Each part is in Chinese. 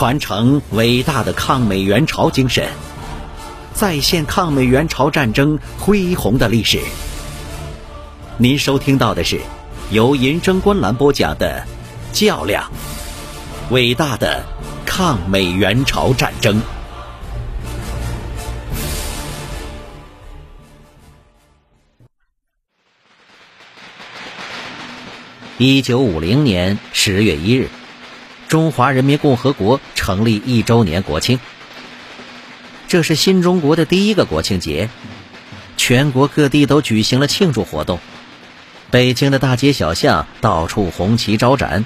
传承伟大的抗美援朝精神，再现抗美援朝战争恢宏的历史。您收听到的是由银征观澜播讲的《较量：伟大的抗美援朝战争》。一九五零年十月一日。中华人民共和国成立一周年国庆，这是新中国的第一个国庆节，全国各地都举行了庆祝活动。北京的大街小巷到处红旗招展。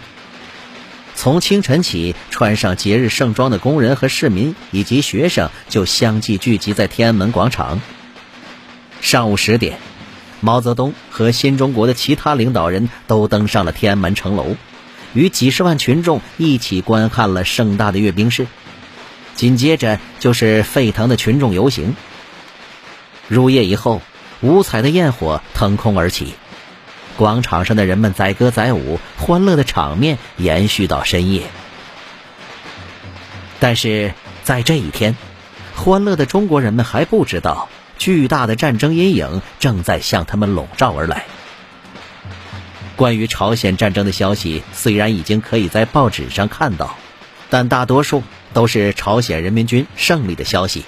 从清晨起，穿上节日盛装的工人和市民以及学生就相继聚集在天安门广场。上午十点，毛泽东和新中国的其他领导人都登上了天安门城楼。与几十万群众一起观看了盛大的阅兵式，紧接着就是沸腾的群众游行。入夜以后，五彩的焰火腾空而起，广场上的人们载歌载舞，欢乐的场面延续到深夜。但是在这一天，欢乐的中国人们还不知道，巨大的战争阴影正在向他们笼罩而来。关于朝鲜战争的消息虽然已经可以在报纸上看到，但大多数都是朝鲜人民军胜利的消息。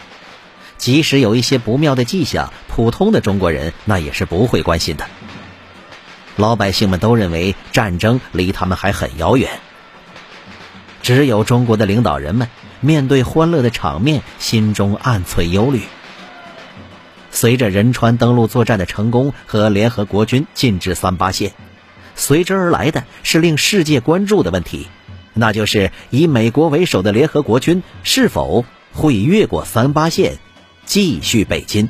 即使有一些不妙的迹象，普通的中国人那也是不会关心的。老百姓们都认为战争离他们还很遥远。只有中国的领导人们面对欢乐的场面，心中暗存忧虑。随着仁川登陆作战的成功和联合国军进至三八线。随之而来的是令世界关注的问题，那就是以美国为首的联合国军是否会越过三八线，继续北进。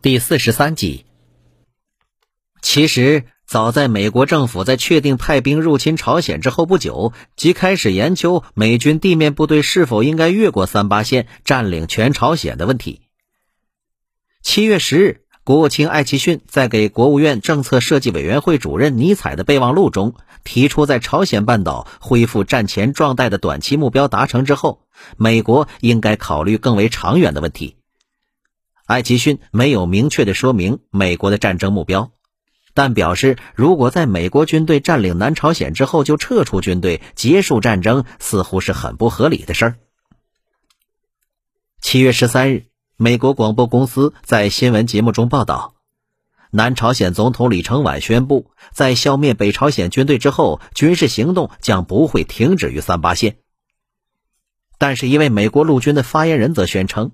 第四十三集。其实，早在美国政府在确定派兵入侵朝鲜之后不久，即开始研究美军地面部队是否应该越过三八线，占领全朝鲜的问题。七月十日，国务卿艾奇逊在给国务院政策设计委员会主任尼采的备忘录中提出，在朝鲜半岛恢复战前状态的短期目标达成之后，美国应该考虑更为长远的问题。艾奇逊没有明确的说明美国的战争目标，但表示，如果在美国军队占领南朝鲜之后就撤出军队结束战争，似乎是很不合理的事儿。七月十三日。美国广播公司在新闻节目中报道，南朝鲜总统李承晚宣布，在消灭北朝鲜军队之后，军事行动将不会停止于三八线。但是，一位美国陆军的发言人则宣称，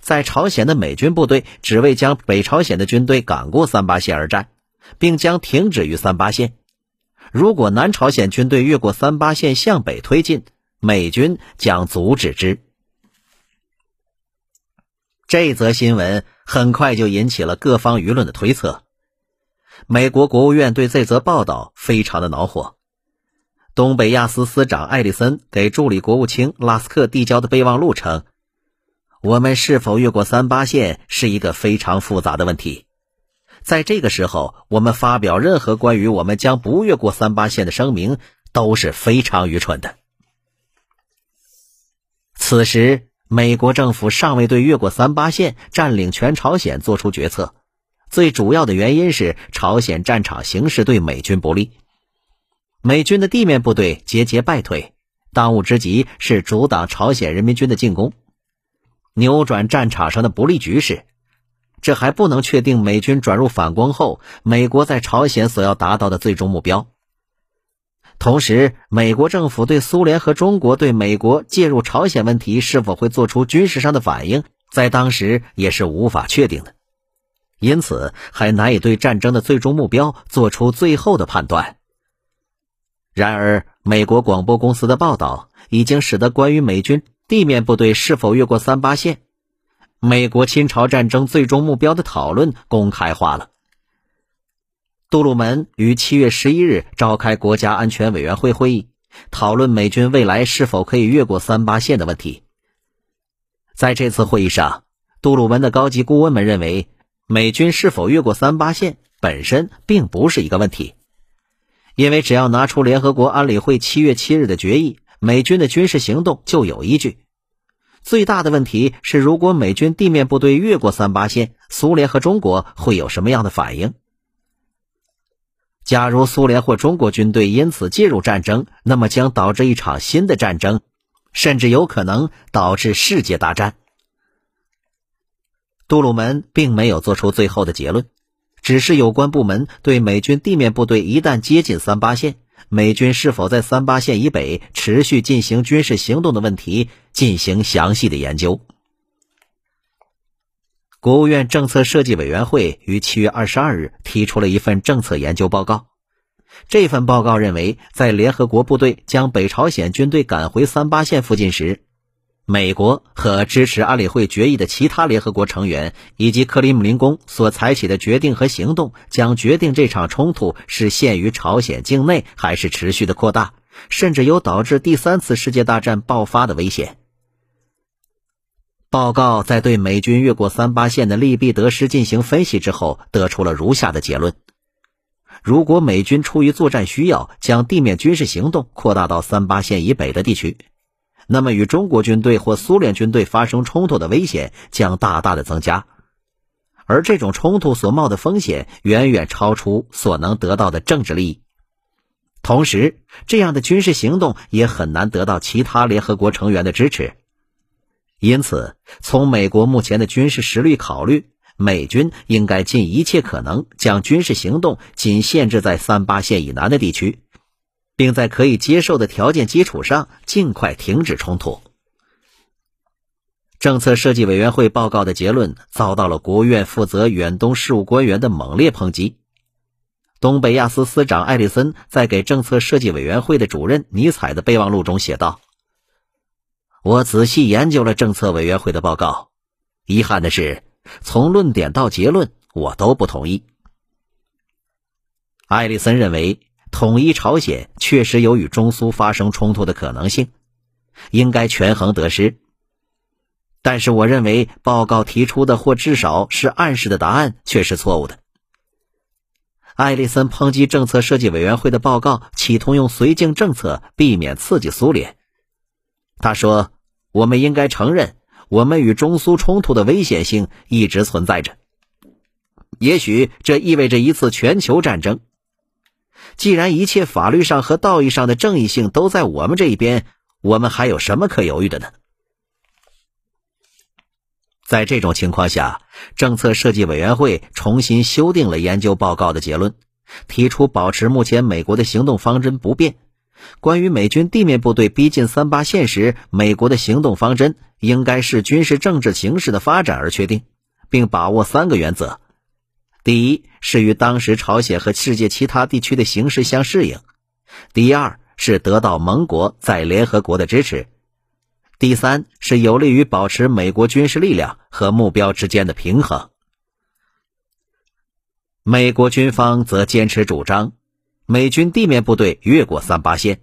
在朝鲜的美军部队只为将北朝鲜的军队赶过三八线而战，并将停止于三八线。如果南朝鲜军队越过三八线向北推进，美军将阻止之。这则新闻很快就引起了各方舆论的推测。美国国务院对这则报道非常的恼火。东北亚司司长艾利森给助理国务卿拉斯克递交的备忘录称：“我们是否越过三八线是一个非常复杂的问题。在这个时候，我们发表任何关于我们将不越过三八线的声明都是非常愚蠢的。”此时。美国政府尚未对越过三八线、占领全朝鲜做出决策，最主要的原因是朝鲜战场形势对美军不利，美军的地面部队节节败退，当务之急是阻挡朝鲜人民军的进攻，扭转战场上的不利局势。这还不能确定美军转入反攻后，美国在朝鲜所要达到的最终目标。同时，美国政府对苏联和中国对美国介入朝鲜问题是否会做出军事上的反应，在当时也是无法确定的，因此还难以对战争的最终目标做出最后的判断。然而，美国广播公司的报道已经使得关于美军地面部队是否越过三八线、美国侵朝战争最终目标的讨论公开化了。杜鲁门于七月十一日召开国家安全委员会会议，讨论美军未来是否可以越过三八线的问题。在这次会议上，杜鲁门的高级顾问们认为，美军是否越过三八线本身并不是一个问题，因为只要拿出联合国安理会七月七日的决议，美军的军事行动就有依据。最大的问题是，如果美军地面部队越过三八线，苏联和中国会有什么样的反应？假如苏联或中国军队因此介入战争，那么将导致一场新的战争，甚至有可能导致世界大战。杜鲁门并没有做出最后的结论。只是有关部门对美军地面部队一旦接近三八线，美军是否在三八线以北持续进行军事行动的问题进行详细的研究。国务院政策设计委员会于七月二十二日提出了一份政策研究报告。这份报告认为，在联合国部队将北朝鲜军队赶回三八线附近时，美国和支持安理会决议的其他联合国成员，以及克里姆林宫所采取的决定和行动，将决定这场冲突是限于朝鲜境内，还是持续的扩大，甚至有导致第三次世界大战爆发的危险。报告在对美军越过三八线的利弊得失进行分析之后，得出了如下的结论：如果美军出于作战需要，将地面军事行动扩大到三八线以北的地区。那么，与中国军队或苏联军队发生冲突的危险将大大的增加，而这种冲突所冒的风险远远超出所能得到的政治利益。同时，这样的军事行动也很难得到其他联合国成员的支持。因此，从美国目前的军事实力考虑，美军应该尽一切可能将军事行动仅限制在三八线以南的地区。并在可以接受的条件基础上尽快停止冲突。政策设计委员会报告的结论遭到了国务院负责远东事务官员的猛烈抨击。东北亚司司长艾利森在给政策设计委员会的主任尼采的备忘录中写道：“我仔细研究了政策委员会的报告，遗憾的是，从论点到结论我都不同意。”艾利森认为。统一朝鲜确实有与中苏发生冲突的可能性，应该权衡得失。但是，我认为报告提出的或至少是暗示的答案却是错误的。艾利森抨击政策设计委员会的报告，企图用绥靖政策避免刺激苏联。他说：“我们应该承认，我们与中苏冲突的危险性一直存在着。也许这意味着一次全球战争。”既然一切法律上和道义上的正义性都在我们这一边，我们还有什么可犹豫的呢？在这种情况下，政策设计委员会重新修订了研究报告的结论，提出保持目前美国的行动方针不变。关于美军地面部队逼近三八线时，美国的行动方针应该是军事政治形势的发展而确定，并把握三个原则。第一是与当时朝鲜和世界其他地区的形势相适应；第二是得到盟国在联合国的支持；第三是有利于保持美国军事力量和目标之间的平衡。美国军方则坚持主张，美军地面部队越过三八线。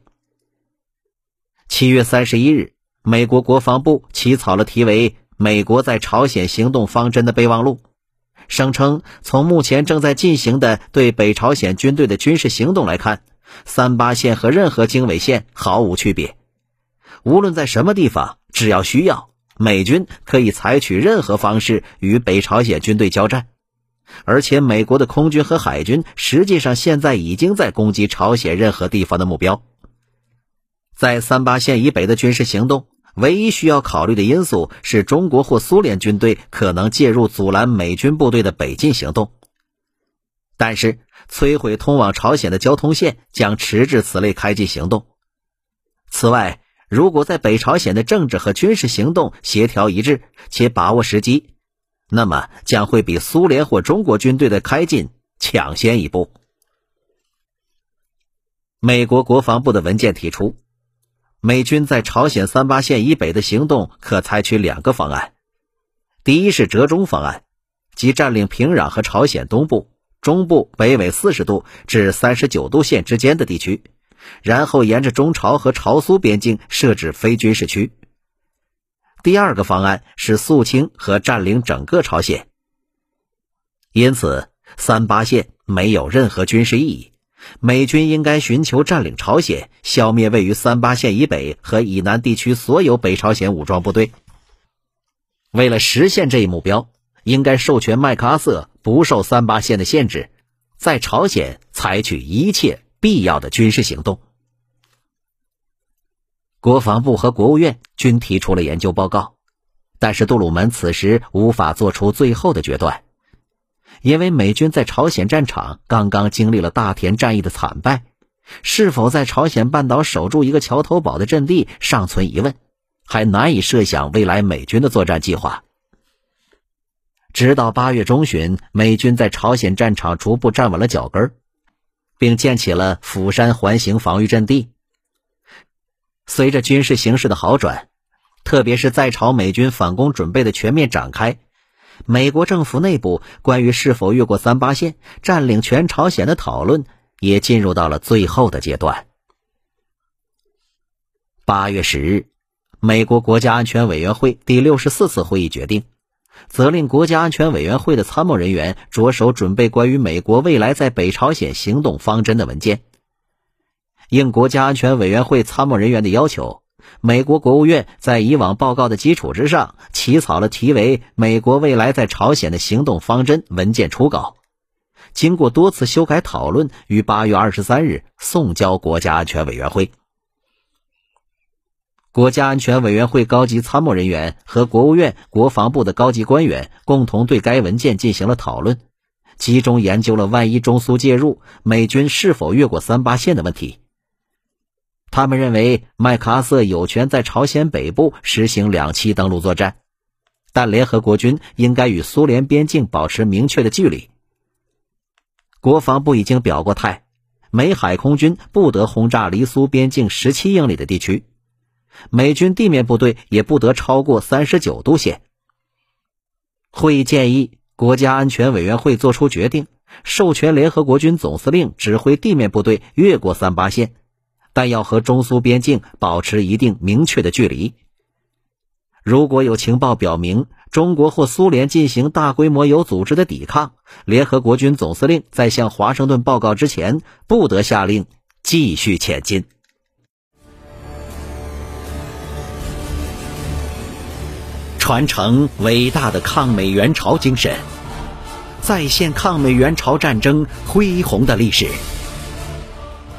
七月三十一日，美国国防部起草了题为《美国在朝鲜行动方针》的备忘录。声称，从目前正在进行的对北朝鲜军队的军事行动来看，三八线和任何经纬线毫无区别。无论在什么地方，只要需要，美军可以采取任何方式与北朝鲜军队交战。而且，美国的空军和海军实际上现在已经在攻击朝鲜任何地方的目标。在三八线以北的军事行动。唯一需要考虑的因素是中国或苏联军队可能介入阻拦美军部队的北进行动，但是摧毁通往朝鲜的交通线将迟滞此类开进行动。此外，如果在北朝鲜的政治和军事行动协调一致且把握时机，那么将会比苏联或中国军队的开进抢先一步。美国国防部的文件提出。美军在朝鲜三八线以北的行动可采取两个方案：第一是折中方案，即占领平壤和朝鲜东部、中部北纬四十度至三十九度线之间的地区，然后沿着中朝和朝苏边境设置非军事区；第二个方案是肃清和占领整个朝鲜。因此，三八线没有任何军事意义，美军应该寻求占领朝鲜，消灭位于三八线以北和以南地区所有北朝鲜武装部队。为了实现这一目标，应该授权麦克阿瑟不受三八线的限制，在朝鲜采取一切必要的军事行动。国防部和国务院均提出了研究报告，但是杜鲁门此时无法做出最后的决断。因为美军在朝鲜战场刚刚经历了大田战役的惨败，是否在朝鲜半岛守住一个桥头堡的阵地尚存疑问，还难以设想未来美军的作战计划。直到八月中旬，美军在朝鲜战场逐步站稳了脚跟，并建起了釜山环形防御阵地。随着军事形势的好转，特别是在朝美军反攻准备的全面展开。美国政府内部关于是否越过三八线占领全朝鲜的讨论也进入到了最后的阶段。八月十日，美国国家安全委员会第六十四次会议决定，责令国家安全委员会的参谋人员着手准备关于美国未来在北朝鲜行动方针的文件。应国家安全委员会参谋人员的要求。美国国务院在以往报告的基础之上，起草了题为《美国未来在朝鲜的行动方针》文件初稿，经过多次修改讨论，于八月二十三日送交国家安全委员会。国家安全委员会高级参谋人员和国务院、国防部的高级官员共同对该文件进行了讨论，集中研究了万一中苏介入，美军是否越过三八线的问题。他们认为麦克阿瑟有权在朝鲜北部实行两栖登陆作战，但联合国军应该与苏联边境保持明确的距离。国防部已经表过态，美海空军不得轰炸离苏边境十七英里的地区，美军地面部队也不得超过三十九度线。会议建议国家安全委员会作出决定，授权联合国军总司令指挥地面部队越过三八线。但要和中苏边境保持一定明确的距离。如果有情报表明中国或苏联进行大规模有组织的抵抗，联合国军总司令在向华盛顿报告之前，不得下令继续前进。传承伟大的抗美援朝精神，再现抗美援朝战争恢宏的历史。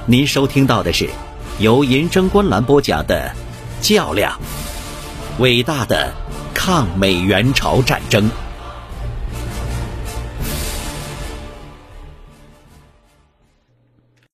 您收听到的是。由银针观澜播讲的《较量》，伟大的抗美援朝战争。